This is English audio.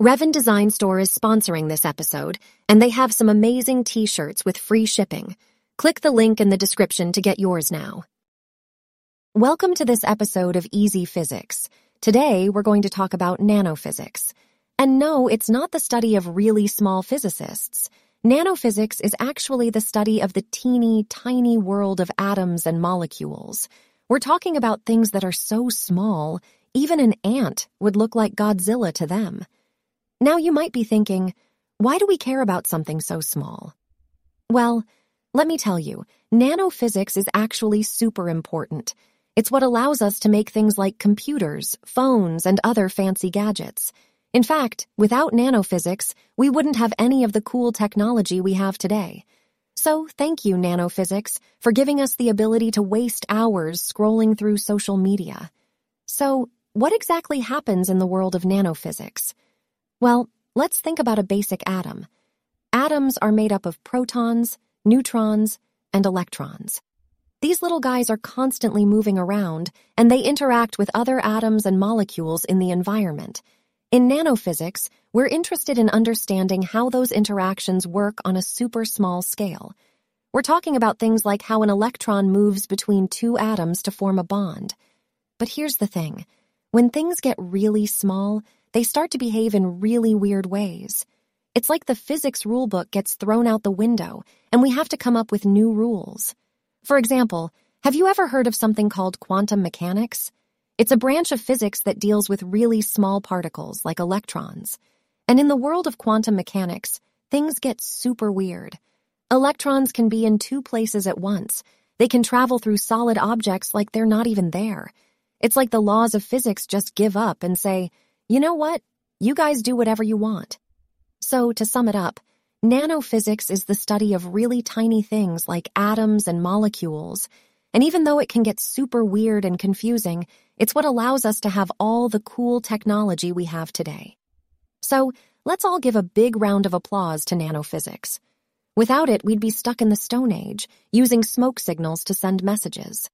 Revan Design Store is sponsoring this episode, and they have some amazing t-shirts with free shipping. Click the link in the description to get yours now. Welcome to this episode of Easy Physics. Today, we're going to talk about nanophysics. And no, it's not the study of really small physicists. Nanophysics is actually the study of the teeny, tiny world of atoms and molecules. We're talking about things that are so small, even an ant would look like Godzilla to them. Now you might be thinking, why do we care about something so small? Well, let me tell you, nanophysics is actually super important. It's what allows us to make things like computers, phones, and other fancy gadgets. In fact, without nanophysics, we wouldn't have any of the cool technology we have today. So thank you, nanophysics, for giving us the ability to waste hours scrolling through social media. So, what exactly happens in the world of nanophysics? Well, let's think about a basic atom. Atoms are made up of protons, neutrons, and electrons. These little guys are constantly moving around, and they interact with other atoms and molecules in the environment. In nanophysics, we're interested in understanding how those interactions work on a super small scale. We're talking about things like how an electron moves between two atoms to form a bond. But here's the thing. When things get really small, they start to behave in really weird ways. It's like the physics rulebook gets thrown out the window, and we have to come up with new rules. For example, have you ever heard of something called quantum mechanics? It's a branch of physics that deals with really small particles like electrons. And in the world of quantum mechanics, things get super weird. Electrons can be in two places at once. They can travel through solid objects like they're not even there. It's like the laws of physics just give up and say, you know what? You guys do whatever you want. So, to sum it up, Nanophysics is the study of really tiny things like atoms and molecules. And even though it can get super weird and confusing, it's what allows us to have all the cool technology we have today. So, let's all give a big round of applause to nanophysics. Without it, we'd be stuck in the Stone Age, using smoke signals to send messages.